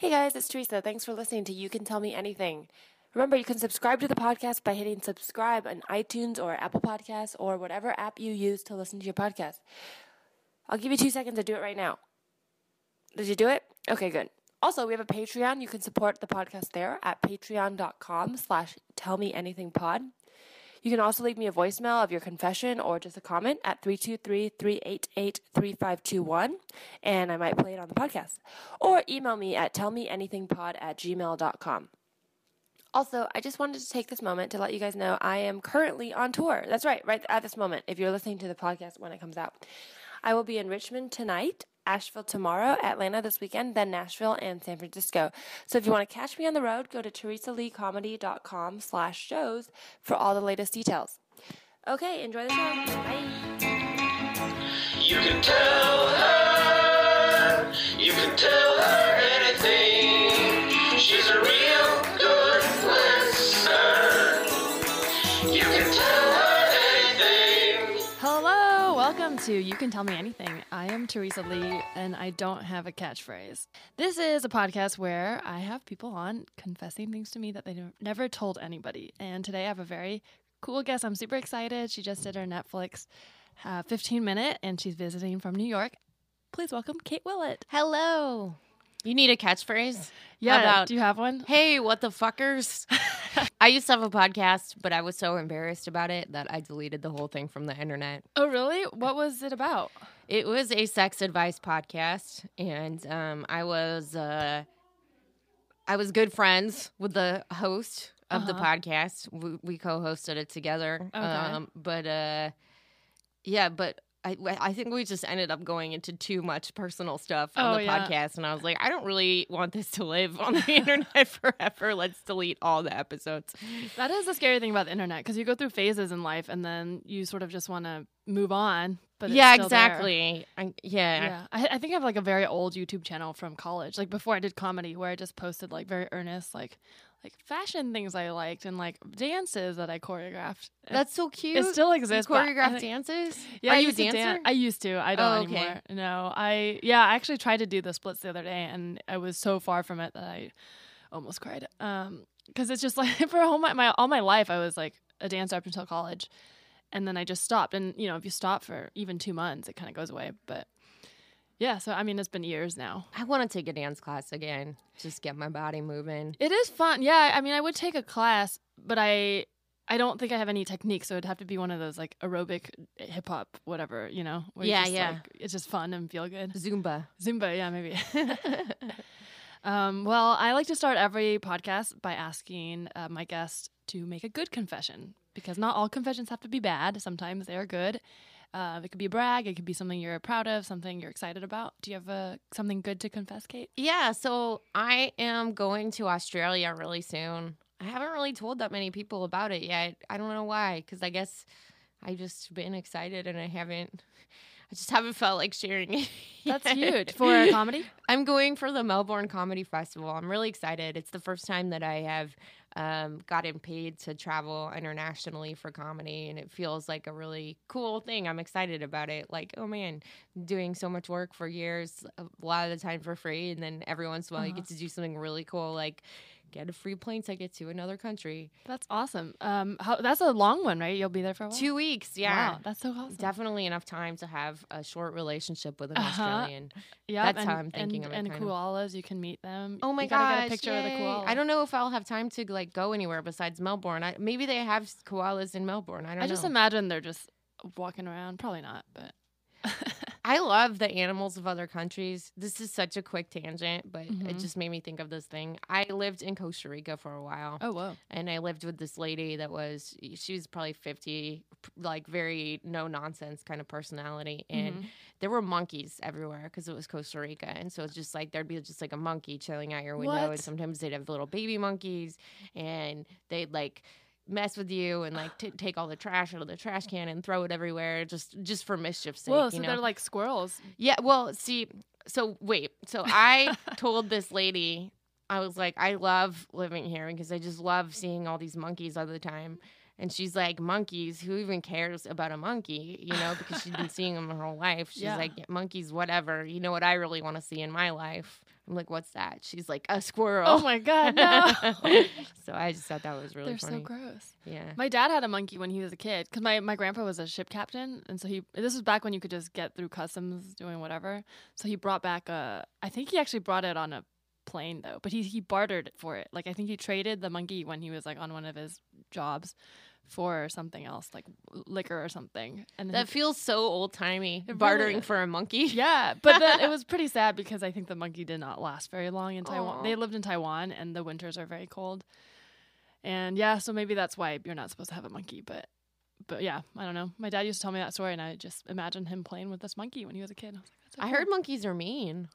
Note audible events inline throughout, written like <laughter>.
Hey guys, it's Teresa. Thanks for listening to You Can Tell Me Anything. Remember, you can subscribe to the podcast by hitting subscribe on iTunes or Apple Podcasts or whatever app you use to listen to your podcast. I'll give you two seconds to do it right now. Did you do it? Okay, good. Also, we have a Patreon. You can support the podcast there at patreon.com slash tellmeanythingpod. You can also leave me a voicemail of your confession or just a comment at 323-388-3521, and I might play it on the podcast. Or email me at tellmeanythingpod at gmail.com. Also, I just wanted to take this moment to let you guys know I am currently on tour. That's right, right at this moment, if you're listening to the podcast when it comes out. I will be in Richmond tonight, Asheville tomorrow, Atlanta this weekend, then Nashville and San Francisco. So if you want to catch me on the road, go to teresaleecomedy.com slash shows for all the latest details. Okay, enjoy the show. Bye. You can tell her, you can tell her anything. She's a real welcome to You Can Tell Me Anything. I am Teresa Lee, and I don't have a catchphrase. This is a podcast where I have people on confessing things to me that they nev- never told anybody. And today I have a very cool guest. I'm super excited. She just did her Netflix uh, 15 minute, and she's visiting from New York. Please welcome Kate Willett. Hello. You need a catchphrase? Yeah, How about, do you have one? hey, what the fuckers? <laughs> <laughs> I used to have a podcast, but I was so embarrassed about it that I deleted the whole thing from the internet. Oh, really? What was it about? It was a sex advice podcast, and um, I was uh, I was good friends with the host of the Uh-huh. podcast. We, we co-hosted it together. Okay. Um, but uh, yeah, but I I think we just ended up going into too much personal stuff on Oh, the yeah. podcast, and I was like, I don't really want this to live on the <laughs> internet forever. Let's delete all the episodes. That is the scary thing about the internet because you go through phases in life and then you sort of just want to move on. But yeah, exactly. I, yeah. Yeah, I, I think I have like a very old YouTube channel from college, like before I did comedy, where I just posted like very earnest, like like fashion things I liked and like dances that I choreographed. That's so cute. it still exists. choreograph think- dances? Yeah, Are I you a used to dancer? dan- I used to. I don't Oh, okay. anymore. No, I yeah. I actually tried to do the splits the other day, and I was so far from it that I almost cried. Um, because it's just <laughs> like for all my, my all my life, I was like a dancer up until college, and then I just stopped. And you know, if you stop for even two months, it kind of goes away. But yeah, so I mean, it's been years now. I want to take a dance class again. Just get my body moving. It is fun. Yeah, I mean, I would take a class, but I I don't think I have any technique, so it'd have to be one of those like aerobic hip hop, whatever, you know. where Yeah, just, yeah. like, it's just fun and feel good. Zumba. Zumba, yeah, maybe. <laughs> um, well, I like to start every podcast by asking uh, my guest to make a good confession because not all confessions have to be bad. Sometimes they are good. Uh, it could be a brag. It could be something you're proud of, something you're excited about. Do you have uh, something good to confess, Kate? Yeah, so I am going to Australia really soon. I haven't really told that many people about it yet. I don't know why, because I guess I just been excited and I haven't. I just haven't felt like sharing it. <laughs> That's yet. huge for a comedy. I'm going for the Melbourne Comedy Festival. I'm really excited. It's the first time that I have um, gotten paid to travel internationally for comedy, and it feels like a really cool thing. I'm excited about it. Like, oh man, doing so much work for years, a lot of the time for free, and then every once in a while you Uh-huh. get to do something really cool, like get a free plane ticket to another country. That's awesome. Um, how, that's a long one, right? You'll be there for a while. Two weeks, yeah. Wow, that's so awesome. Definitely enough time to have a short relationship with an Uh-huh. Australian. <laughs> Yeah, That's and, how I'm thinking and, of it, And kind of. koalas, you can meet them. Oh my you gosh! get a picture of the yay. koala. I don't know if I'll have time to like go anywhere besides Melbourne. I, maybe they have koalas in Melbourne. I don't I know. just imagine they're just walking around. Probably not, but <laughs> I love the animals of other countries. This is such a quick tangent, but it Mhm. just made me think of this thing. I lived in Costa Rica for a while. oh whoa, And I lived with this lady that was, she was probably 50, like very no nonsense kind of personality. And Mhm. there were monkeys everywhere because it was Costa Rica. And so it's just like, there'd be just like a monkey chilling out your window. What? And sometimes they'd have little baby monkeys and they'd like, mess with you and like t- take all the trash out of the trash can and throw it everywhere just just for mischief's sake you So know they're like squirrels. yeah, well, see, so wait. So I <laughs> told this lady, I was like, I love living here because I just love seeing all these monkeys all the time. And she's like, monkeys? Who even cares about a monkey? You know, because she's been seeing them her whole life. She's <laughs> Yeah. like, monkeys, whatever. You know what I really want to see in my life? I'm like, what's that? She's like, a squirrel. Oh my god, no. <laughs> so I just thought that was really They're funny. so gross. yeah. My dad had a monkey when he was a kid because my, my grandpa was a ship captain, and so he this was back when you could just get through customs doing whatever. So he brought back a. I think he actually brought it on a plane though, but he he bartered for it. Like I think he traded the monkey when he was like on one of his jobs for something else, like liquor or something. And That feels so old timey. Bartering is. for a monkey. <laughs> yeah, but then it was <laughs> pretty sad because I think the monkey did not last very long in Taiwan. Aw. They lived in Taiwan, and the winters are very cold. And yeah, so maybe that's why you're not supposed to have a monkey. But but yeah, I don't know. My dad used to tell me that story, and I just imagined him playing with this monkey when he was a kid. I was like, that's so I cool. heard monkeys are mean.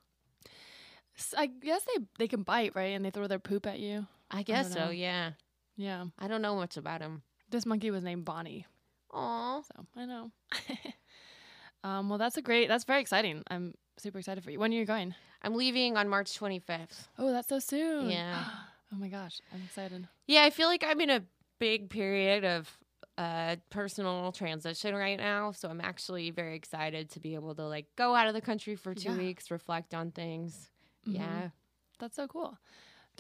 I guess they they can bite, right? And they throw their poop at you. I guess know. so, yeah. Yeah, I don't know much about them. This monkey was named Bonnie. Aw. So I know. <laughs> um, well, that's a great. That's very exciting. I'm super excited for you. When are you going? I'm leaving on March 25th. Oh, that's so soon. Yeah. <gasps> oh my gosh, I'm excited. Yeah, I feel like I'm in a big period of uh personal transition right now, so I'm actually very excited to be able to like go out of the country for 2 Yeah. weeks, reflect on things. Mhm. Yeah. That's so cool.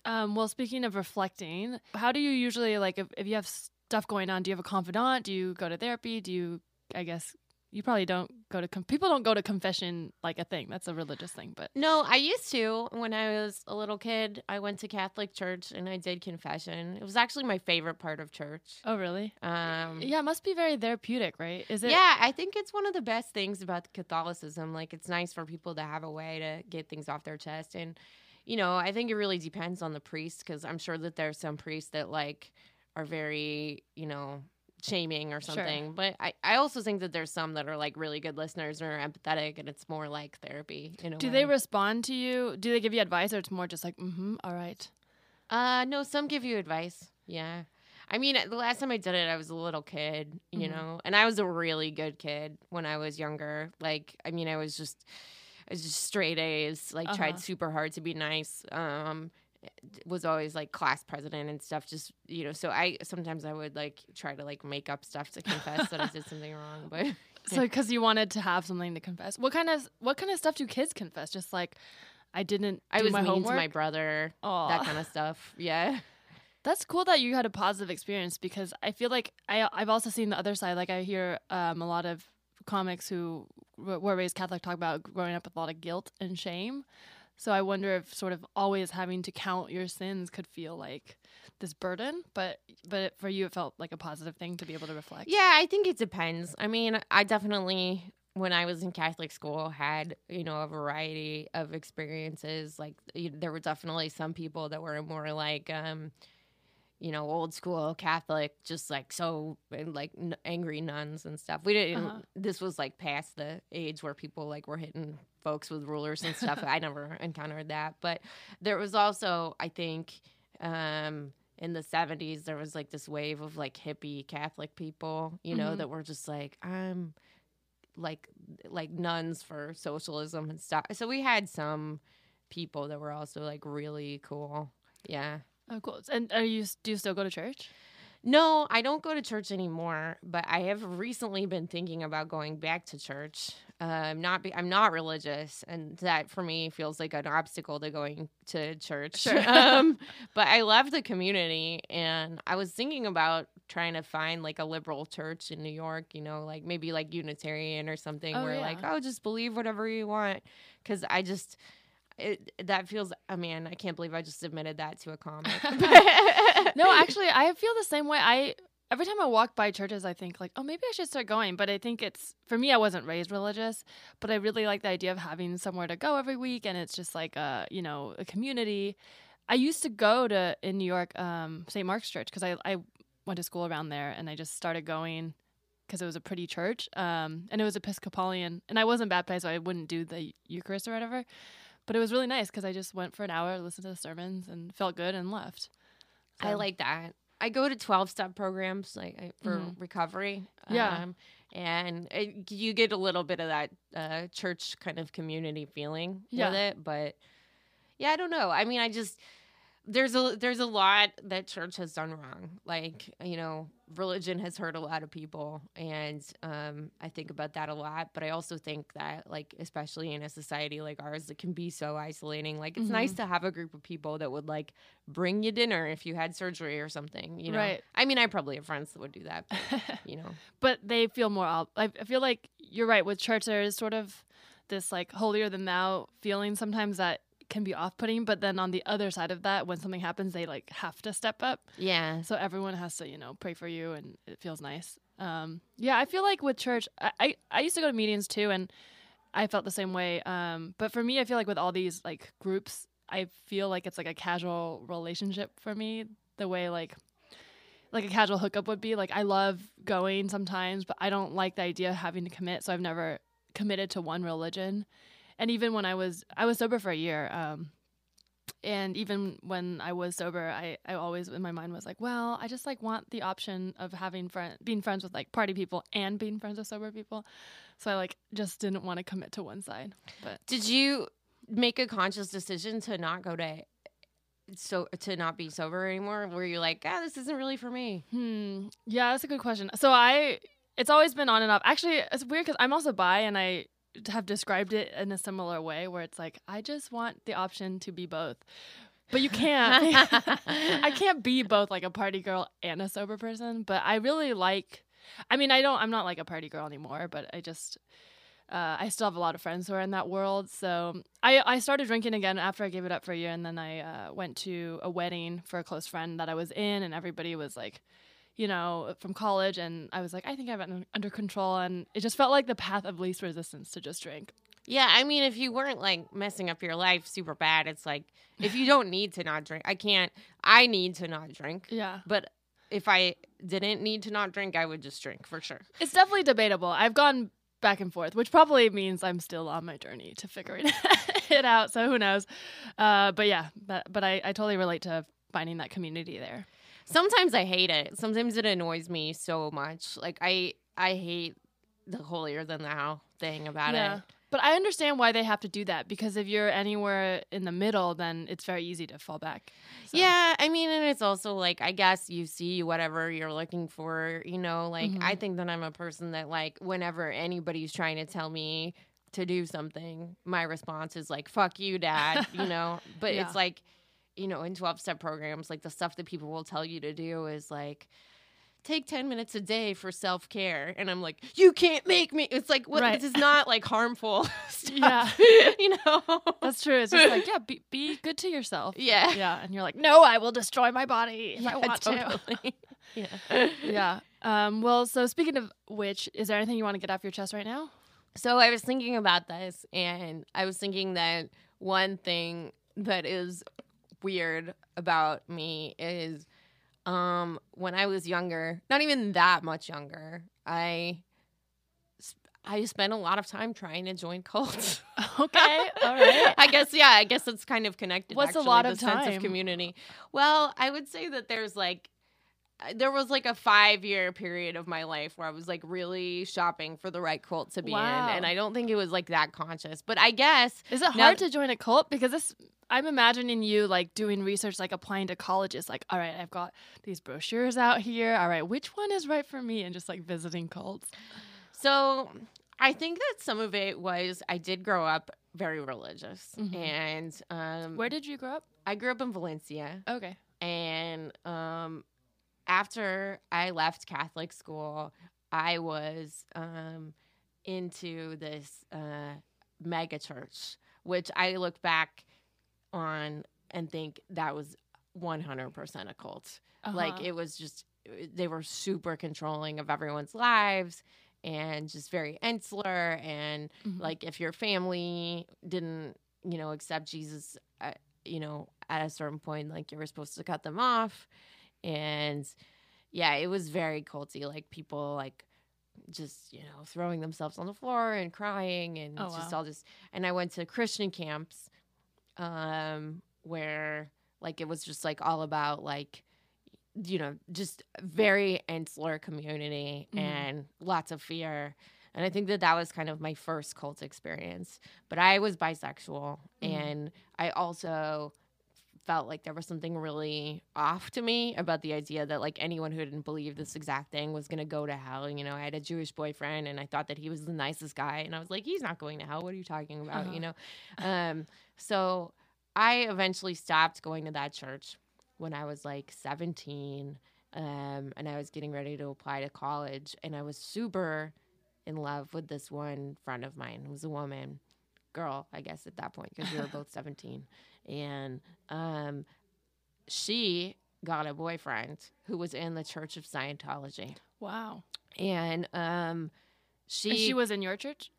Um, well, speaking of reflecting, how do you usually like if, if you have stuff going on? Do you have a confidant? Do you go to therapy? Do you, I guess, you probably don't go to com- people don't go to confession like a thing. That's a religious thing, but No, I used to when I was a little kid. I went to Catholic church and I did confession. It was actually my favorite part of church. oh really? Um, Yeah, it must be very therapeutic, right? Is it? yeah, I think it's one of the best things about Catholicism. Like, it's nice for people to have a way to get things off their chest. And, you know, I think it really depends on the priest because I'm sure that there's some priests that, like, are very, you know, shaming or Sure. something. But I, I also think that there's some that are, like, really good listeners and are empathetic and it's more like therapy in a Do way. they respond to you? Do they give you advice, or it's more just like, mm-hmm, all right? Uh, no, some give you advice. Yeah. I mean, the last time I did it, I was a little kid, you Mhm. know, and I was a really good kid when I was younger. Like, I mean, I was just, I was just straight A's, like, Uh-huh. tried super hard to be nice. Um, was always like class president and stuff. Just you know, so I sometimes I would like try to like make up stuff to confess that I did something wrong, but <laughs> So because you wanted to have something to confess, what kind of what kind of stuff do kids confess? Just like I didn't. I do was my mean homework. to my brother, Aw. that kind of stuff. Yeah. That's cool that you had a positive experience because I feel like I I've also seen the other side. Like I hear um, a lot of comics who were raised Catholic talk about growing up with a lot of guilt and shame. So I wonder if sort of always having to count your sins could feel like this burden, but but for you it felt like a positive thing to be able to reflect. Yeah, I think it depends. I mean, I definitely when I was in Catholic school had, you know, a variety of experiences. Like there were definitely some people that were more like um you know, old school Catholic, just like so and, like n- angry nuns and stuff. We didn't. Uh-huh. This was like past the age where people like were hitting folks with rulers and stuff. I never <laughs> encountered that, but there was also, I think, um, in the 70s, there was like this wave of like hippie Catholic people, you know, Mhm. that were just like, I'm like like nuns for socialism and stuff. So we had some people that were also like really cool. Yeah. Oh, cool. And are you do you still go to church? No, I don't go to church anymore, but I have recently been thinking about going back to church. Uh, I'm not be- I'm not religious, and that for me feels like an obstacle to going to church. Sure. <laughs> um, but I love the community, and I was thinking about trying to find like a liberal church in New York. You know, like maybe like Unitarian or something, Oh, where yeah. like oh, just believe whatever you want, because I just. It, that feels. I mean, I can't believe I just admitted that to a comic. <laughs> <laughs> no, actually, I feel the same way. I every time I walk by churches, I think like, oh, maybe I should start going. But I think it's for me. I wasn't raised religious, but I really like the idea of having somewhere to go every week, and it's just like a you know a community. I used to go to in New York, um, St. Mark's Church, because I I went to school around there, and I just started going because it was a pretty church, um, and it was Episcopalian, and I wasn't baptized, so I wouldn't do the Eucharist or whatever. But it was really nice because I just went for an hour, listened to the sermons, and felt good, and left. I like that. I go to 12 step programs like I- for Mhm. recovery. Yeah. Um, and it, you get a little bit of that uh, church kind of community feeling Yeah. with it. But yeah, I don't know. I mean, I just, there's a there's a lot that church has done wrong. Like you know, religion has hurt a lot of people, and um, I think about that a lot. But I also think that like especially in a society like ours, it can be so isolating. Like it's nice to have a group of people that would like bring you dinner if you had surgery or something. You know, Right. I mean, I probably have friends that would do that. But, <laughs> you know, but they feel more ob- I I feel like you're right with church there is sort of this like holier than thou feeling sometimes that can be off-putting but then on the other side of that when something happens they like have to step up. Yeah. so everyone has to you know pray for you and it feels nice. Um yeah i feel like with church i i, I used to go to meetings too and i felt the same way. Um but for me i feel like with all these like groups i feel like it's like a casual relationship for me the way like like a casual hookup would be. Like i love going sometimes but i don't like the idea of having to commit so i've never committed to one religion and even when i was i was sober for a year um and even when I was sober, I, I always in my mind was like, well, I just like want the option of having friend being friends with like party people and being friends with sober people. So I like just didn't want to commit to one side. But Did you make a conscious decision to not go to so to not be sober anymore? Where you're like, ah, this isn't really for me. hmm, yeah, that's a good question. So I it's always been on and off. Actually, it's weird because I'm also bi and I have described it in a similar way where it's like I just want the option to be both. But you can't. <laughs> I can't be both like a party girl and a sober person, but I really like I mean, I don't I'm not like a party girl anymore, but I just uh, I still have a lot of friends who are in that world. So I, I started drinking again after I gave it up for a year. And then I uh, went to a wedding for a close friend that I was in, and everybody was like, you know, from college. And I was like, I think I have it under control. And it just felt like the path of least resistance to just drink. Yeah, I mean, if you weren't like messing up your life super bad, it's like if you don't need to not drink, I can't. I need to not drink, Yeah. but if I didn't need to not drink, I would just drink for sure. It's definitely debatable. I've gone back and forth, which probably means I'm still on my journey to figuring <laughs> it out. So who knows? Uh, but yeah, but, but I, I totally relate to finding that community there. Sometimes I hate it. Sometimes it annoys me so much. Like I, I hate the holier than thou thing about yeah. it. But I understand why they have to do that because if you're anywhere in the middle, then it's very easy to fall back. So- Yeah, I mean, and it's also like I guess you see whatever you're looking for. You know, like Mm-hmm. I think that I'm a person that like whenever anybody's trying to tell me to do something, my response is like "fuck you, dad." you know, <laughs> but Yeah. it's like you know, in 12 step programs, like the stuff that people will tell you to do is like. Take 10 minutes a day for self care. And I'm like, you can't make me. It's like, what? Right. This is not like harmful <laughs> stuff. Yeah. <laughs> you know? That's true. It's just like, yeah, be, be good to yourself. <laughs> Yeah. Yeah. And you're like, no, I will destroy my body if I want to. totally. yeah. Yeah. Um, well, so speaking of which, is there anything you want to get off your chest right now? So I was thinking about this, and I was thinking that one thing that is weird about me is um, when I was younger, not even that much younger, I I spent a lot of time trying to join cults. <laughs> Okay. All right. <laughs> I guess yeah. I guess it's kind of connected. What's a lot the of sense time? of community? Well, I would say that there's like uh, there was like a five year period of my life where I was like really shopping for the right cult to be Wow. in, and I don't think it was like that conscious. But I guess Is it Now- hard to join a cult? Because this, I'm imagining you like doing research, like applying to colleges. Like, all right, I've got these brochures out here. All right, which one is right for me? And just like visiting cults. so. I think that some of it was I did grow up very religious, Mhm. and um, Where did you grow up? I grew up in Valencia. Okay. and um after I left Catholic school, I was um into this uh mega church, which I look back on and think that was 100% a cult. Like Uh-huh. it was just they were super controlling of everyone's lives and just very insular and Mhm. like if your family didn't you know accept jesus at, you know at a certain point like you were supposed to cut them off and yeah it was very culty like people like just you know throwing themselves on the floor and crying and Oh, just wow. all this and i went to christian camps um where like it was just like all about like you know just very insular community Mhm. and lots of fear and i think that that was kind of my first cult experience but i was bisexual Mhm. and i also felt like there was something really off to me about the idea that like anyone who didn't believe this exact thing was going to go to hell. You know, I had a Jewish boyfriend and I thought that he was the nicest guy. And I was like, he's not going to hell. What are you talking about? Uh-huh. You know? Um, so I eventually stopped going to that church when I was like 17. Um, and I was getting ready to apply to college. And I was super in love with this one friend of mine who was a woman, girl, I guess, at that point, because we were <laughs> both 17. And um, she got a boyfriend who was in the Church of Scientology. Wow. And um, she, And she was in your church?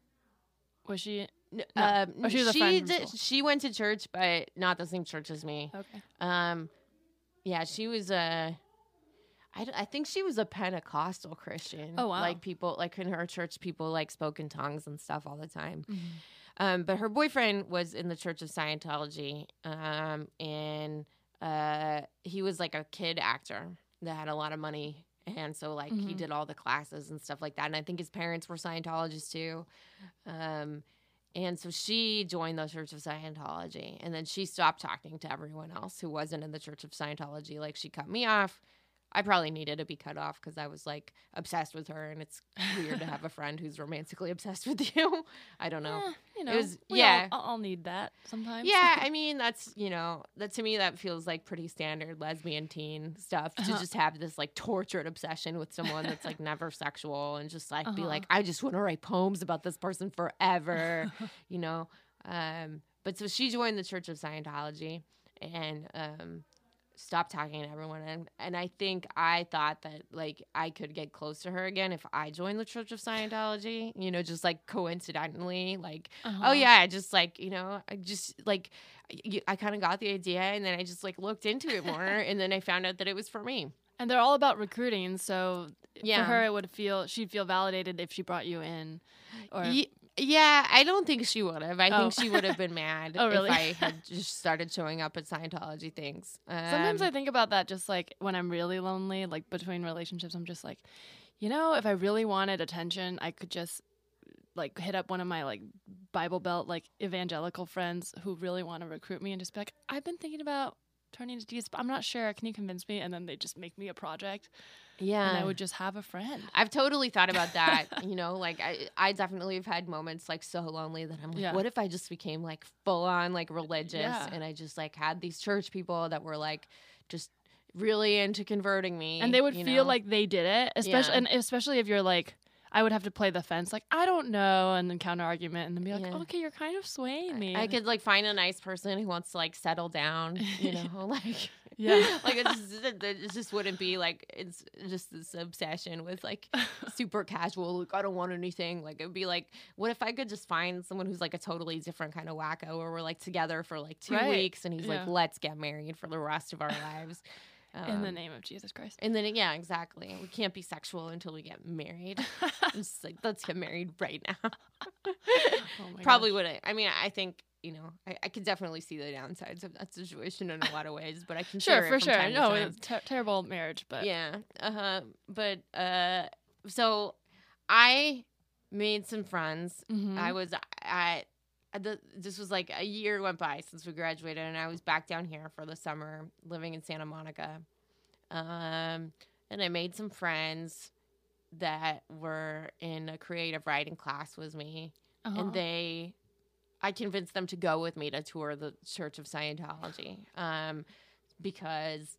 Was she? no. um, Oh, she was a friend from did- she went to church, but not the same church as me. Okay. Um, yeah, she was a. I, I think she was a Pentecostal Christian. Oh, wow. Like people, like in her church, people like spoke in tongues and stuff all the time. Mhm. Um, but her boyfriend was in the Church of Scientology, um, and uh, he was like a kid actor that had a lot of money, and so like he Mhm. did all the classes and stuff like that. And I think his parents were Scientologists too. Um, and so she joined the Church of Scientology, and then she stopped talking to everyone else who wasn't in the Church of Scientology. Like she cut me off. I probably needed to be cut off because I was like obsessed with her, and it's weird to have a friend who's romantically <laughs> obsessed with you. I don't know. Eh, you know, was- yeah. all, I'll need that sometimes. Yeah, <laughs> I mean that's you know that to me that feels like pretty standard lesbian teen stuff to Uh-huh. just have this like tortured obsession with someone that's like never sexual and just like be Uh-huh. like I just want to write poems about this person forever, you know. Um, but so she joined the Church of Scientology and um, stopped talking to everyone and and I think I thought that like I could get close to her again if I joined the Church of Scientology, you know, just like coincidentally like Uh-huh. oh yeah i just like you know i just like I kind of got the idea and then i just like looked into it more <laughs> and then i found out that it was for me And they're all about recruiting, so Yeah. for her it would feel she'd feel validated if she brought you in. Or Ye- yeah i don't think she would have i Oh. think she would have been mad <laughs> Oh, really? if i had just started showing up at scientology things sometimes Um, I think about that just like when I'm really lonely, like between relationships, I'm just like, you know, if I really wanted attention, I could just like hit up one of my like Bible Belt like evangelical friends who really want to recruit me and just be like, I've been thinking about turning to Jesus, but I'm not sure. Can you convince me? And then they just make me a project, yeah and I would just have a friend. I've totally thought about that. <laughs> you know, like I, I definitely have had moments like so lonely that I'm like, Yeah. what if I just became like full on like religious Yeah. and I just like had these church people that were like just really into converting me, and they would feel know? like they did it, especially Yeah. and especially if you're like. I would have to play the fence, like I don't know, and then counter argument, and then be like, Yeah. "Okay, you're kind of swaying me." I could like find a nice person who wants to like settle down, <laughs> you know, <laughs> like Yeah. <laughs> like it's just, it it just wouldn't be like it's just this obsession with like <laughs> super casual. Like I don't want anything. Like it'd be like, what if I could just find someone who's like a totally different kind of wacko, where we're like together for like two Right. weeks, and he's Yeah. like, let's get married for the rest of our lives. <laughs> in the Um, name of Jesus Christ. and then yeah, exactly. We can't be sexual until we get married. It's like let's get married right now. Oh Probably gosh. would. I mean, I think you know, I, I could definitely see the downsides of that situation in a lot of ways, but I can Sure, for sure. No, ter- terrible marriage, but yeah. Uh huh. But uh, so I made some friends. Mhm. I was at. The, this was like a year went by since we graduated, and I was back down here for the summer, living in Santa Monica. Um, and I made some friends that were in a creative writing class with me, Uh-huh. and they I convinced them to go with me to tour the Church of Scientology um, because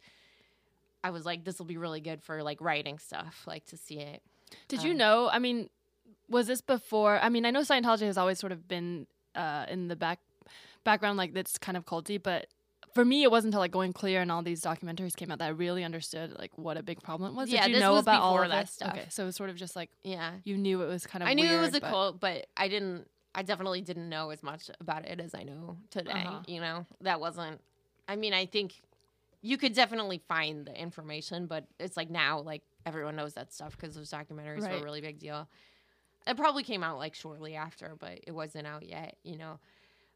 I was like, this will be really good for like writing stuff, like to see it. Did you um, know? I mean, was this before? I mean, I know Scientology has always sort of been uh, in the back background, like it's kind of culty, but for me, it wasn't until like going clear and all these documentaries came out that I really understood like what a big problem it was. Yeah, Did you this know was about all before of that this? stuff. Okay, so it was sort of just like Yeah, you knew it was kind of. I knew it was a but- cult, but I didn't. I definitely didn't know as much about it as I know today. Uh-huh. You know, that wasn't. I mean, I think you could definitely find the information, but it's like now, like everyone knows that stuff because those documentaries were a really big deal. It probably came out like shortly after, but it wasn't out yet. You know,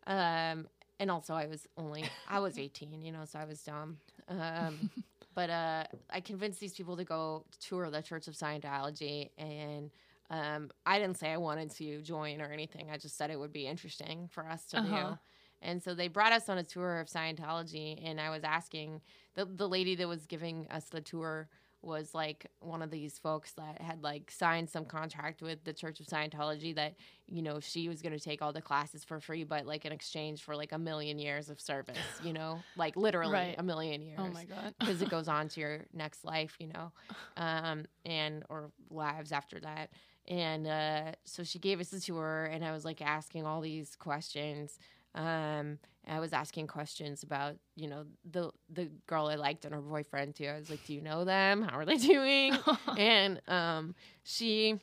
um, and also I was only I was <laughs> eighteen, you know, so I was dumb. Um, but uh, I convinced these people to go tour the Church of Scientology, and um, I didn't say I wanted to join or anything. I just said it would be interesting for us to Uh-huh. do. And so they brought us on a tour of Scientology, and I was asking the the lady that was giving us the tour was like one of these folks that had like signed some contract with the Church of Scientology that you know she was going to take all the classes for free, but like in exchange for like a million years of service, you know, like literally Right. a million years Oh my god. because it <laughs> goes on to your next life, you know, um, and or lives after that. And uh, so she gave us a tour, and I was like asking all these questions. Um, I was asking questions about, you know, the the girl I liked and her boyfriend too. I was like, "Do you know them? How are they <laughs> doing?" <laughs> and um, she,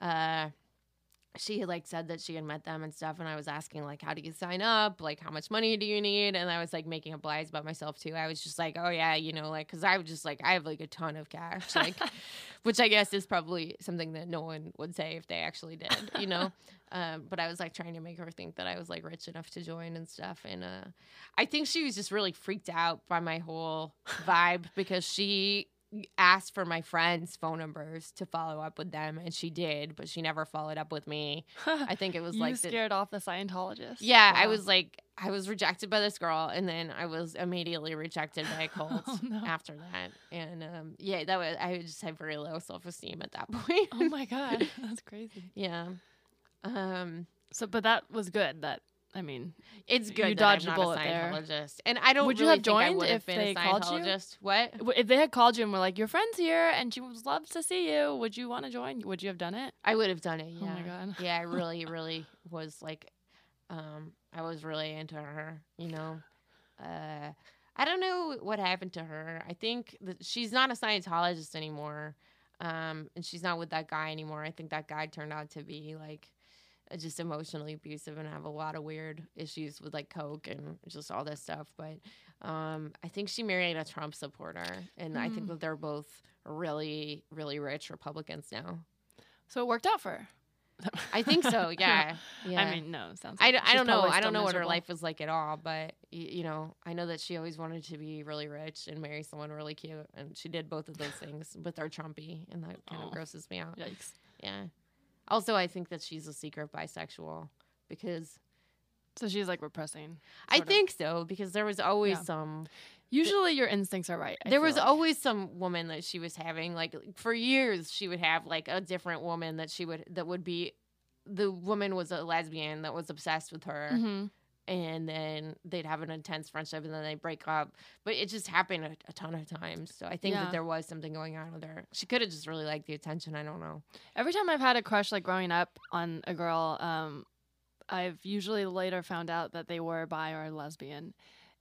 uh, she had like said that she had met them and stuff and i was asking like how do you sign up? Like how much money do you need? And i was like making up lies about myself too. I was just like oh yeah you know like because i was just like i have like a ton of cash like <laughs> which i guess is probably something that no one would say if they actually did you know? <laughs> Um, but i was like trying to make her think that i was like rich enough to join and stuff and uh, i think she was just really freaked out by my whole vibe because she asked for my friends' phone numbers to follow up with them, and she did, but she never followed up with me. <laughs> I think it was like, the- scared off the Scientologist. yeah, I was like, I was rejected by this girl, and then I was immediately rejected by a <laughs> cult Oh, no. after that, and um, yeah, that was I just had very low self esteem at that <laughs> point. Oh my god, that's crazy. yeah. Um, So, but that was good. That I mean, it's good You dodged a bullet a there. Scientologist, and I don't Would you have joined if been they a called you? Scientologist. What? if they had called you and were like, "Your friend's here and she would love to see you," would you want to join? Would you have done it? I would have done it. Oh Yeah. my God. Yeah, I <laughs> really, really was like, um, I was really into her. You know, uh, I don't know what happened to her. I think that she's not a Scientologist anymore, um, and she's not with that guy anymore. I think that guy turned out to be like just emotionally abusive and have a lot of weird issues with like coke and just all this stuff. But um, I think she married a Trump supporter, and I think Mm. that they're both really, really rich Republicans now. So it worked out for her. I think so. <laughs> Yeah. Yeah. I mean, no, sounds. I, Like d- I she's don't know. I don't know what her life was like at all, but y- you know, I know that she always wanted to be really rich and marry someone really cute, and she did both of those things with our Trumpy, and that kind Oh. of grosses me out. Yikes. Yeah. Also, I think that she's a secret bisexual because So she's like repressing. I of. think so because there was always Yeah. some Usually your instincts are right. I there was like. always some woman that she was having like for years she would have like a different woman that she would that would be the woman was a lesbian that was obsessed with her Mhm. And then they'd have an intense friendship and then they break up but it just happened a, a ton of times so i think Yeah. that there was something going on with her she could have just really liked the attention i don't know Every time I've had a crush, like growing up on a girl, um, I've usually later found out that they were bi or lesbian,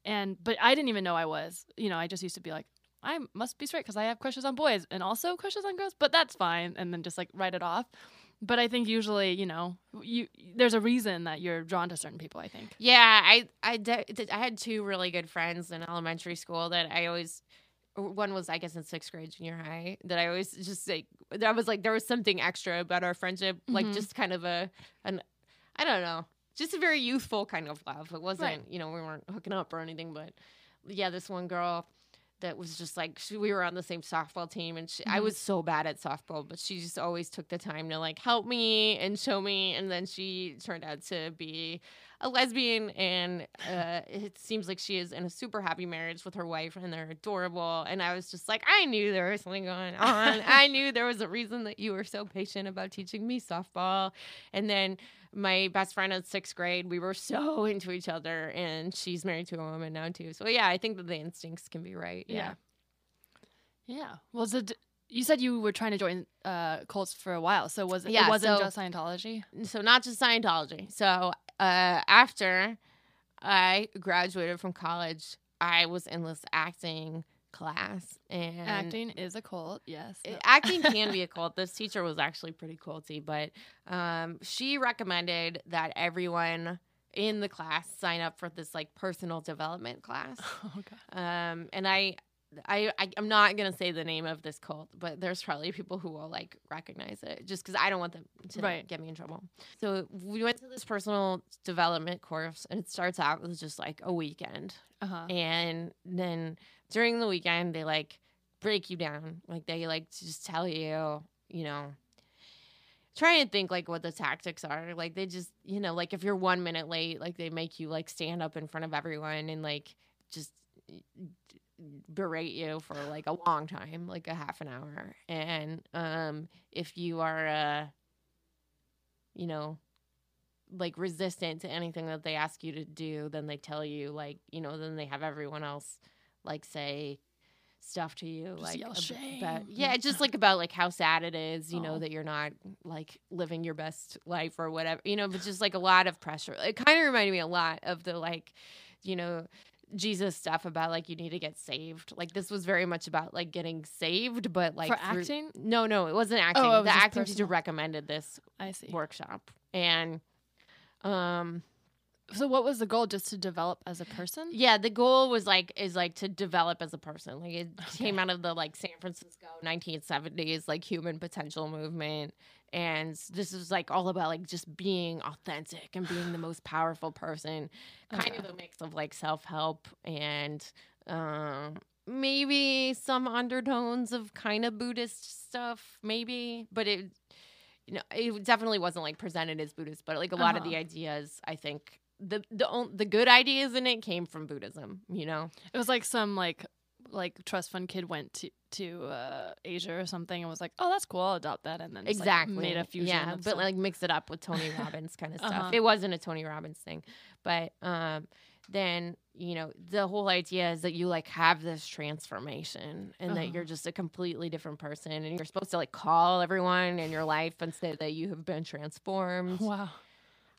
and but I didn't even know I was. You know, I just used to be like, I must be straight because I have crushes on boys and also crushes on girls, but that's fine, and then just like write it off. But I think usually, you know, you there's a reason that you're drawn to certain people. I think. yeah i i de- i had two really good friends in elementary school that i always one was i guess in sixth grade junior high that i always just like that was like there was something extra about our friendship like Mhm. just kind of a an i don't know just a very youthful kind of love it wasn't Right. you know we weren't hooking up or anything but yeah this one girl that was just like she, we were on the same softball team and she, I Mhm. was so bad at softball but she just always took the time to like help me and show me and then she turned out to be a lesbian and uh, it seems like she is in a super happy marriage with her wife and they're adorable and I was just like I knew there was something going on <laughs> I knew there was a reason that you were so patient about teaching me softball and then my best friend in sixth grade, we were so <laughs> into each other, and she's married to a woman now too. So yeah, I think that the instincts can be right. Yeah, Yeah. Well, so d- you said you were trying to join uh, cults for a while, so was it, Yeah, it wasn't so- just Scientology? so not just Scientology. So uh, after I graduated from college, I was in this acting class, and Acting is a cult. Yes. it- <laughs> acting can be a cult. This teacher was actually pretty culty, but um, she recommended that everyone in the class sign up for this like personal development class. <laughs> oh god. Um, and I, I, I, I'm not gonna say the name of this cult, but there's probably people who will like recognize it, just because I don't want them to Right. get me in trouble. So we went to this personal development course, and it starts out with just like a weekend, Uh huh. and then during the weekend they like break you down, like they like to just tell you, you know. trying to think like what the tactics are. Like they just, you know, like if you're one minute late, like they make you like stand up in front of everyone and like just berate you for like a long time, like a half an hour. And um if you are uh you know, like resistant to anything that they ask you to do, then they tell you like, you know, then they have everyone else like say stuff to you Just like yell ab- shame. about yeah just like about like how sad it is you know Oh. that you're not like living your best life or whatever you know but just like a lot of pressure it kind of reminded me a lot of the like you know jesus stuff about like you need to get saved like this was very much about like getting saved but like For through- acting? no no it wasn't acting it was the acting teacher recommended this I see. workshop and um So what was the goal? Just to develop as a person? yeah, the goal was like is like to develop as a person. Like it came out of the like San Francisco 1970s like human potential movement and this is like all about like just being authentic and being the <sighs> most powerful person. Kind of a mix of like self-help and um maybe some undertones of kind of Buddhist stuff, maybe, but it you know, it definitely wasn't like presented as Buddhist, but like a lot of Uh-huh. the ideas, I think the the the good ideas in it came from Buddhism. You know, It was like some like like trust fund kid went to to uh, Asia or something and was like, oh, that's cool, I'll adopt that, and then just, like, exactly made a fusion. Yeah, but some- like mix it up with Tony <laughs> Robbins kind of stuff. Uh-huh. It wasn't a Tony Robbins thing, but um, then you know the whole idea is that you like have this transformation and that Uh-huh. you're just a completely different person, and you're supposed to like call everyone in your life and say that you have been transformed. wow.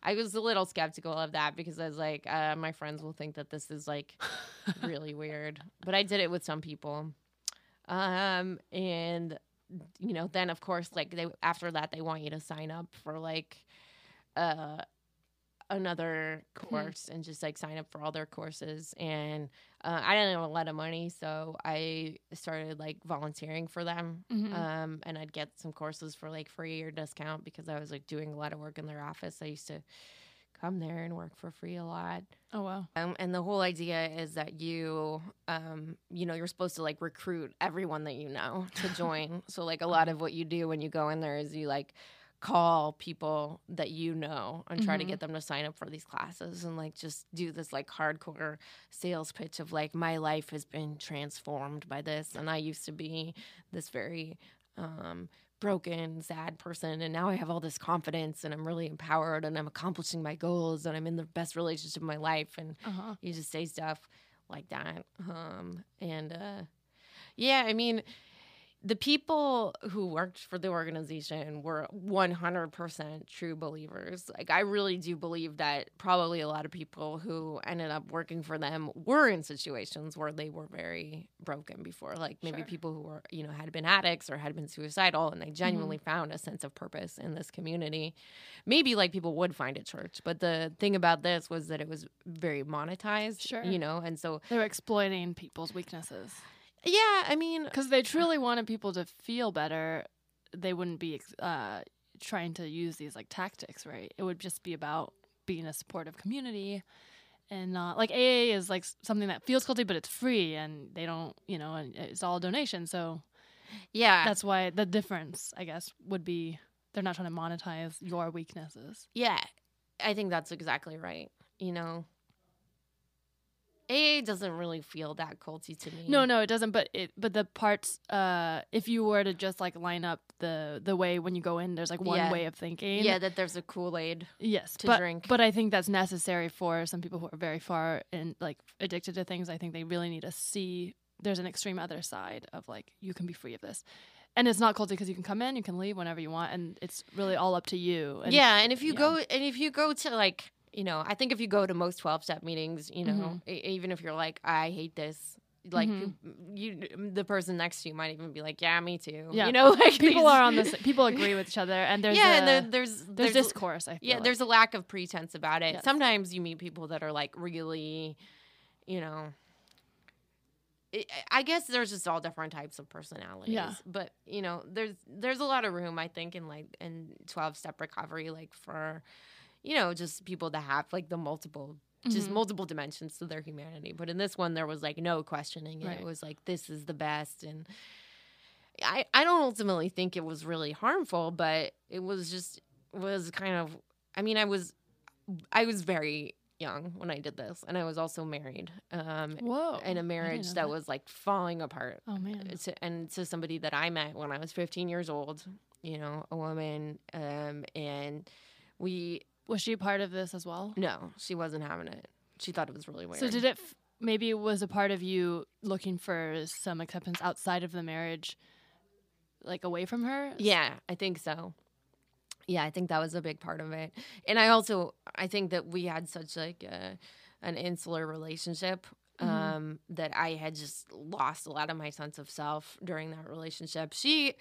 I was a little skeptical of that because I was like, uh, my friends will think that this is like <laughs> really weird. But I did it with some people. Um, and you know, then of course, like they after that, they want you to sign up for like uh another course and just like sign up for all their courses and uh, i didn't have a lot of money so i started like volunteering for them Mhm. um, and I'd get some courses for like free or discount because I was like doing a lot of work in their office. I used to come there and work for free a lot. oh wow. Um, and the whole idea is that you, um, you know, you're supposed to like recruit everyone that you know to <laughs> join. so like a lot of what you do when you go in there is you like call people that you know and try to Mhm. get them to sign up for these classes and like just do this like hardcore sales pitch of like my life has been transformed by this and I used to be this very um broken sad person and now I have all this confidence and I'm really empowered and I'm accomplishing my goals and I'm in the best relationship of my life and Uh huh. you just say stuff like that um and uh yeah i mean the people who worked for the organization were 100% true believers. Like i really do believe that probably a lot of people who ended up working for them were in situations where they were very broken before. Like maybe Sure. people who were you know had been addicts or had been suicidal and they mm-hmm. genuinely found a sense of purpose in this community. Maybe like people would find at church but the thing about this was that it was very monetized Sure. you know and so They were exploiting people's weaknesses yeah i mean because they truly wanted people to feel better. They wouldn't be uh, trying to use these like tactics, right? It would just be about being a supportive community and not like AA is like something that feels guilty, but it's free and they don't, you know, and it's all donation. So yeah that's why the difference, I guess, would be they're not trying to monetize your weaknesses. yeah i think that's exactly right you know aa doesn't really feel that culty to me No, no, it doesn't. But it, but the parts, uh, if you were to just like line up the the way when you go in, there's like one Yeah. way of thinking. yeah that there's a kool-aid Yes, to but, drink. But I think that's necessary for some people who are very far and like addicted to things. I think they really need to see there's an extreme other side of like you can be free of this, and it's not culty because you can come in, you can leave whenever you want, and it's really all up to you. And yeah and if you yeah. go and if you go to like you know i think if you go to most 12 step meetings you know Mhm. e- even if you're like i hate this like Mhm. you the person next to you might even be like yeah me too <laughs> Yeah. you know like people are on this. People <laughs> agree with each other, and there's yeah a, and there, there's there's, discourse. I feel yeah like. there's a lack of pretense about it Yes. sometimes you meet people that are like really you know I- I guess there's just all different types of personalities. Yeah. But you know, there's there's a lot of room I think in like in twelve step recovery, like for you know, just people that have like the multiple just Mhm. multiple dimensions to their humanity. But in this one there was like no questioning it. Right. It was like this is the best and I, I don't ultimately think it was really harmful, but it was just was kind of I mean, I was I was very young when I did this and I was also married. Um Whoa. in a marriage know that, was like falling apart. Oh man. To, and to somebody that I met when I was 15 years old, you know, a woman um and we Was she part of this as well? no, she wasn't having it. She thought it was really weird. So did it f- maybe it was a part of you looking for some acceptance outside of the marriage like away from her? Yeah, I think so. Yeah, I think that was a big part of it. And I also I think that we had such like a, an insular relationship Mhm. um that I had just lost a lot of my sense of self during that relationship. She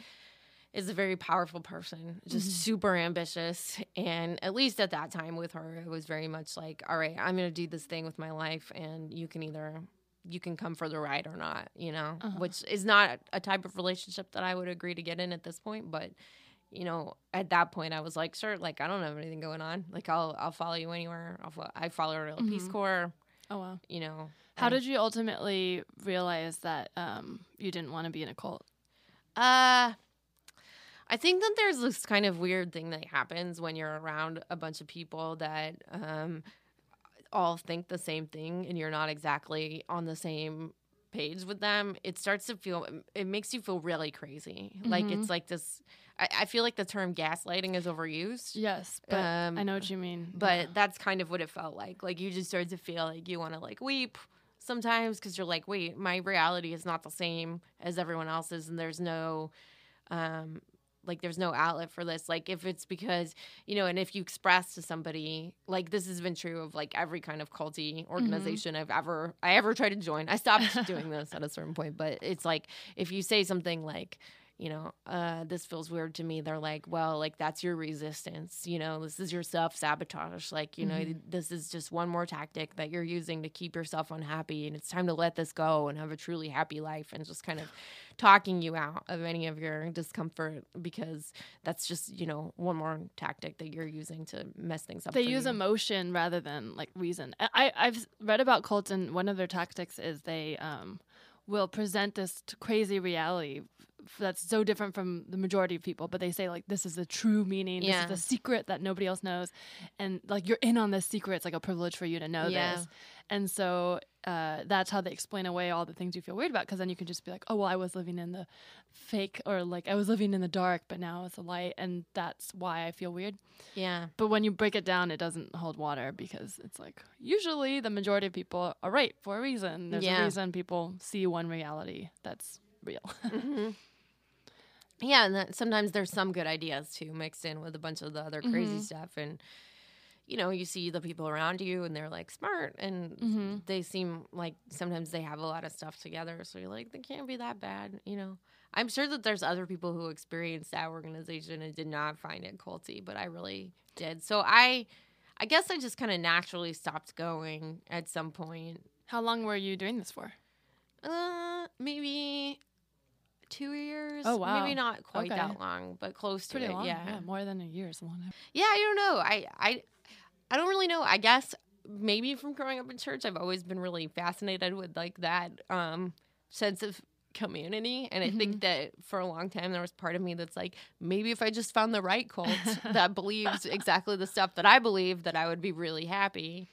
is a very powerful person, just Mhm. super ambitious. And at least at that time with her, it was very much like, all right, I'm going to do this thing with my life, and you can either you can come for the ride or not, you know, Uh-huh. which is not a type of relationship that I would agree to get in at this point. But you know, at that point, I was like, sure, like I don't have anything going on. Like I'll I'll follow you anywhere. I'll fo- I follow her to Peace Mhm. Corps. Oh wow. You know, How did you ultimately realize that um, you didn't want to be in a cult? Uh I think that there's this kind of weird thing that happens when you're around a bunch of people that um all think the same thing and you're not exactly on the same page with them. It starts to feel it makes you feel really crazy. Like Mhm. it's like this I, I feel like the term gaslighting is overused. Yes, but Um, I know what you mean. But that's kind of what it felt like. Like you just started to feel like you want to like weep sometimes because you're like, wait, my reality is not the same as everyone else's, and there's no, um, like there's no outlet for this. Like if it's because you know, and if you express to somebody, like this has been true of like every kind of culty mm-hmm. organization I've ever I ever tried to join. I stopped <laughs> doing this at a certain point, but it's like if you say something like you know, uh, this feels weird to me. They're like, well, like that's your resistance. You know, this is your self sabotage. Like, you know, this is just one more tactic that you're using to keep yourself unhappy. And it's time to let this go and have a truly happy life and just kind of talking you out of any of your discomfort because that's just, you know, one more tactic that you're using to mess things up. they use you. emotion rather than like reason. I- I've read about cults, and one of their tactics is they um, will present this crazy reality that's so different from the majority of people. But they say like this is the true meaning. Yeah. This is the secret that nobody else knows, and like you're in on this secret. It's like a privilege for you to know Yeah. this. And so uh, that's how they explain away all the things you feel weird about. Because then you can just be like, oh well, I was living in the fake, or like I was living in the dark, but now it's a light, and that's why I feel weird. Yeah. But when you break it down, it doesn't hold water because it's like usually the majority of people are right for a reason. There's Yeah. a reason people see one reality that's real. <laughs> Mhm. Yeah, and that sometimes there's some good ideas too mixed in with a bunch of the other crazy Mhm. stuff and you know, you see the people around you and they're like smart and Mhm. they seem like sometimes they have a lot of stuff together. So you're like, they can't be that bad, you know. I'm sure that there's other people who experienced that organization and did not find it culty, but I really did. So I I guess I just kind of naturally stopped going at some point. How long were you doing this for? Uh, maybe two years. Oh, wow. Maybe not quite Okay. that long, but close to Pretty it. long. Yeah. more than a year is long. Yeah, I don't know. I I I don't really know. I guess maybe from growing up in church, I've always been really fascinated with like that um sense of community and i Mm-hmm. think that for a long time there was part of me that's like maybe if i just found the right cult <laughs> that believes exactly the stuff that i believe that i would be really happy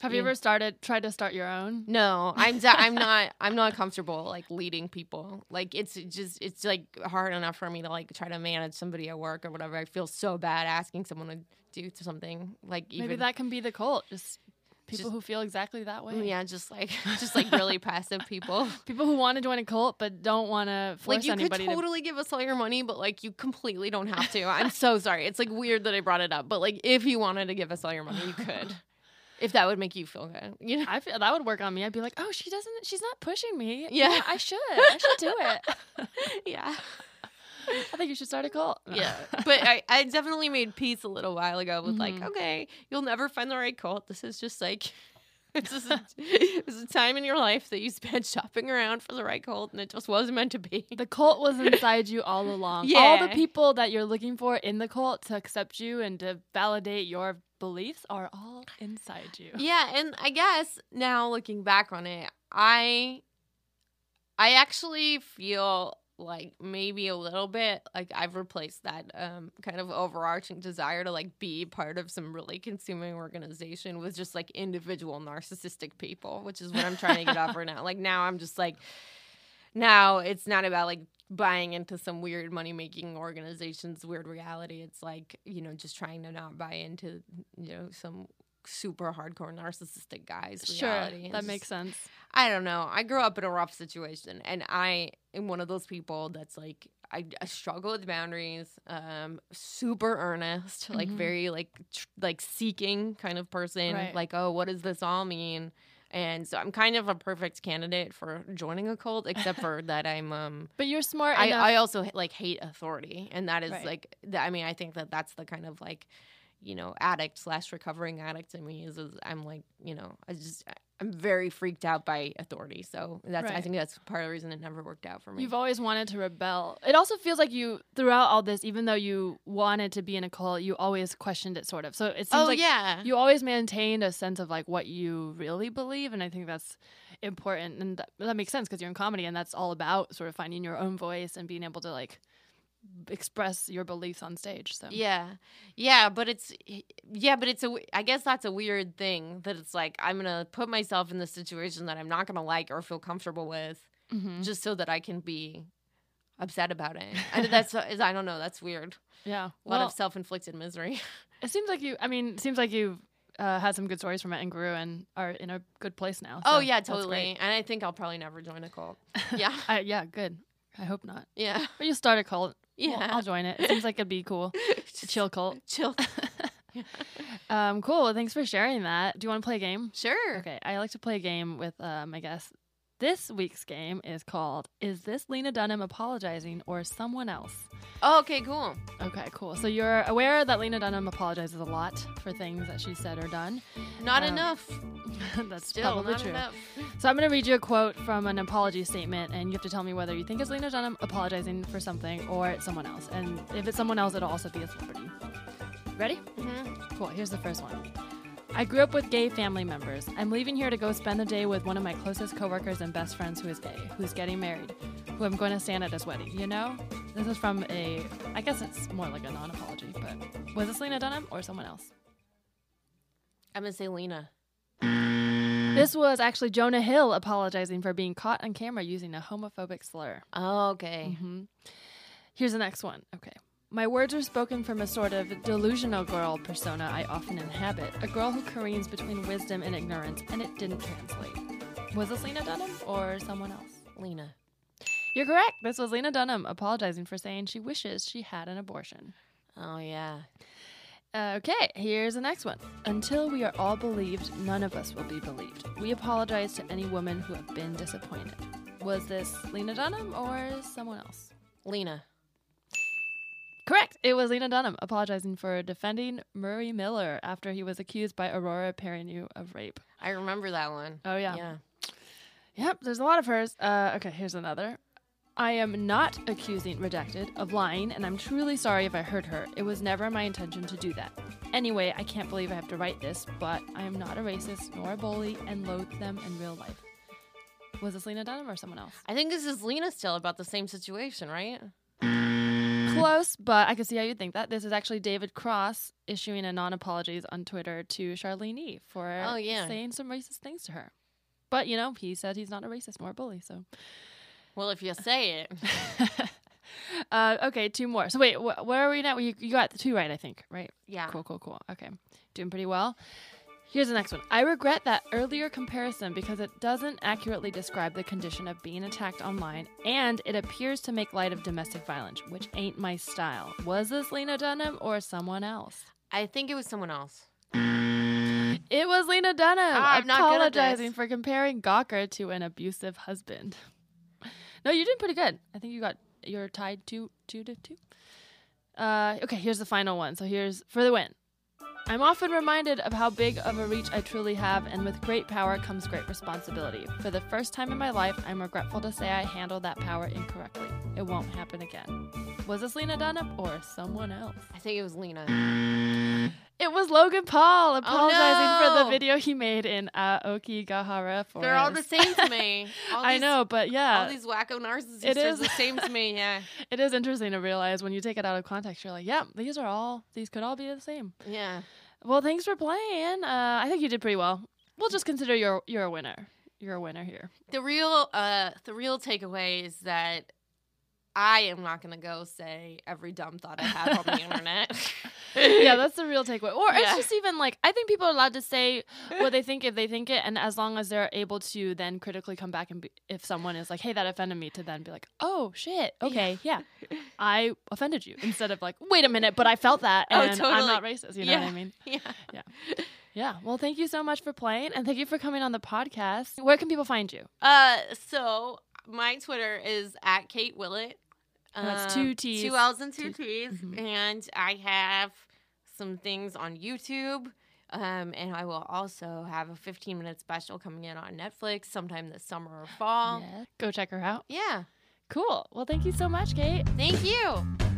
Have you ever started tried to start your own? no i'm de- i'm <laughs> not i'm not comfortable like leading people like it's just it's like hard enough for me to like try to manage somebody at work or whatever i feel so bad asking someone to do something like even Maybe that can be the cult. Just people Just- who feel exactly that way. yeah just like <laughs> just like really passive people <laughs> People who want to join a cult but don't want to force like you could anybody to totally give us all your money but like you completely don't have to i'm so sorry it's like weird that i brought it up but like if you wanted to give us all your money you could if that would make you feel good you know I feel that would work on me. I'd be like, "Oh, she doesn't. She's not pushing me. Yeah. I should. I should do it. <laughs> yeah I think you should start a cult." No. Yeah, but I, I definitely made peace a little while ago with like, Mhm. okay, you'll never find the right cult. This is just like, <laughs> it's just a, <laughs> it's a time in your life that you spent shopping around for the right cult, and it just wasn't meant to be. The cult was inside you all along. Yeah. All the people that you're looking for in the cult to accept you and to validate your beliefs are all inside you. <laughs> Yeah, and I guess now looking back on it, I, I actually feel like maybe a little bit like I've replaced that um kind of overarching desire to like be part of some really consuming organization with just like individual narcissistic people, which is what I'm trying to get over now. <laughs> Like now I'm just like now it's not about like buying into some weird money making organization's weird reality. It's like, you know, just trying to not buy into, you know, some super hardcore narcissistic guys Sure, reality. It's that makes sense. I don't know. I grew up in a rough situation, and I am one of those people that's like I, I struggle with boundaries. Um, super earnest, like Mhm. very like tr- like seeking kind of person. Right. Like, oh, what does this all mean? And so I'm kind of a perfect candidate for joining a cult, except for <laughs> that I'm um But you're smart I, enough. I also like hate authority, and that is Right. like th- I mean I think that that's the kind of like you know addict slash recovering addict in me is, is I'm like you know I just I'm very freaked out by authority, so that's I think that's part of the reason it never worked out for me. You've always wanted to rebel. It also feels like you, throughout all this, even though you wanted to be in a cult, you always questioned it, sort of. So it seems oh like yeah, you always maintained a sense of like what you really believe, and I think that's important, and that, that makes sense because you're in comedy, and that's all about sort of finding your own voice and being able to like express your beliefs on stage. So Yeah. Yeah, but it's yeah, but it's a i guess that's a weird thing that it's like I'm going to put myself in this situation that I'm not going to like or feel comfortable with Mhm. just so that I can be upset about it. And that's <laughs> I don't know, that's weird. yeah. A lot Well, of self-inflicted misery. <laughs> it seems like you. I mean, it seems like you've uh, had some good stories from it and grew and are in a good place now. oh yeah, totally. And I think I'll probably never join a cult. <laughs> Yeah. I, yeah, good. I hope not. Yeah. But you start a cult. Well, Yeah. I'll join it. It seems like it'd be cool. <laughs> Chill cult. Chill. <laughs> <laughs> Um, cool. Well, thanks for sharing that. Do you want to play a game? Sure. Okay, I like to play a game with uh, my guests. This week's game is called "Is this Lena Dunham apologizing or someone else?" Oh, okay, cool. Okay, cool. So you're aware that Lena Dunham apologizes a lot for things that she said or done. Not Um, enough. <laughs> That's Still probably not true. enough. So I'm going to read you a quote from an apology statement, and you have to tell me whether you think it's Lena Dunham apologizing for something or it's someone else. And if it's someone else, it'll also be a celebrity. Ready? Mhm. Cool. Here's the first one. I grew up with gay family members. I'm leaving here to go spend the day with one of my closest coworkers and best friends who is gay, who's getting married, who I'm going to stand at his wedding. You know? This is from a, I guess it's more like a non apology, but was this Lena Dunham or someone else? I'm going to say Lena. This was actually Jonah Hill apologizing for being caught on camera using a homophobic slur. Oh, okay. hmm Here's the next one. Okay. My words are spoken from a sort of delusional girl persona I often inhabit, a girl who careens between wisdom and ignorance, and it didn't translate. Was this Lena Dunham or someone else? Lena. You're correct. This was Lena Dunham apologizing for saying she wishes she had an abortion. Oh, yeah. Okay, here's the next one. Until we are all believed, none of us will be believed. We apologize to any women who have been disappointed. Was this Lena Dunham or someone else? Lena. Correct. It was Lena Dunham apologizing for defending Murray Miller after he was accused by Aurora Perrineau of rape. I remember that one. Oh yeah. Yeah. Yep. There's a lot of hers. Uh, okay. Here's another. I am not accusing Redacted of lying, and I'm truly sorry if I hurt her. It was never my intention to do that. Anyway, I can't believe I have to write this, but I am not a racist nor a bully and loathe them in real life. Was this Lena Dunham or someone else? I think this is Lena still about the same situation, right? Close, but I can see how you'd think that. This is actually David Cross issuing a non apologies on Twitter to Charlene E for Oh, yeah. saying some racist things to her. But, you know, he said he's not a racist nor a bully, so. Well, if you say it. <laughs> uh, okay, two more. So, wait, wh- where are we now? You, you got the two right, I think, right? Yeah. Cool, cool, cool. Okay. Doing pretty well. Here's the next one. I regret that earlier comparison because it doesn't accurately describe the condition of being attacked online and it appears to make light of domestic violence, which ain't my style. Was this Lena Dunham or someone else? I think it was someone else. It was Lena Dunham Ah, I'm not apologizing for comparing Gawker to an abusive husband. <laughs> No, you did pretty good. I think you got you're tied two two to two. Uh, okay, here's the final one. So here's for the win. I'm often reminded of how big of a reach I truly have, and with great power comes great responsibility. For the first time in my life, I'm regretful to say I handled that power incorrectly. It won't happen again. Was this Lena Dunham or someone else? I think it was Lena. It was Logan Paul apologizing for no. the video he made in Aokigahara Forest. They're all the same to <laughs> me. All I know, but yeah, All these wacko narcissists It are the same to me. Yeah. <laughs> it is interesting to realize when you take it out of context, you're like, yeah, these are all, these could all be the same. Yeah. Well, thanks for playing. Uh, I think you did pretty well. We'll just consider you're you're a winner. You're a winner here. The real uh the real takeaway is that I am not gonna go say every dumb thought I have on the <laughs> internet. <laughs> yeah, that's the real takeaway. Or it's just even like I think people are allowed to say <laughs> what they think if they think it, and as long as they're able to then critically come back and be, if someone is like, "Hey, that offended me," to then be like, "Oh shit, okay, yeah, <laughs> I offended you," instead of like, "Wait a minute, but I felt that, Oh, and I'm not racist." You know what I mean? Yeah. yeah. Yeah. Well, thank you so much for playing, and thank you for coming on the podcast. Where can people find you? Uh so my Twitter is at Kate Willett. That's Um, two T's. Two L's and two Two- T's. Mhm. And I have some things on YouTube. Um, and I will also have a 15 minute special coming in on Netflix sometime this summer or fall. Yeah. Go check her out. yeah. Cool. Well, thank you so much, Kate. Thank you.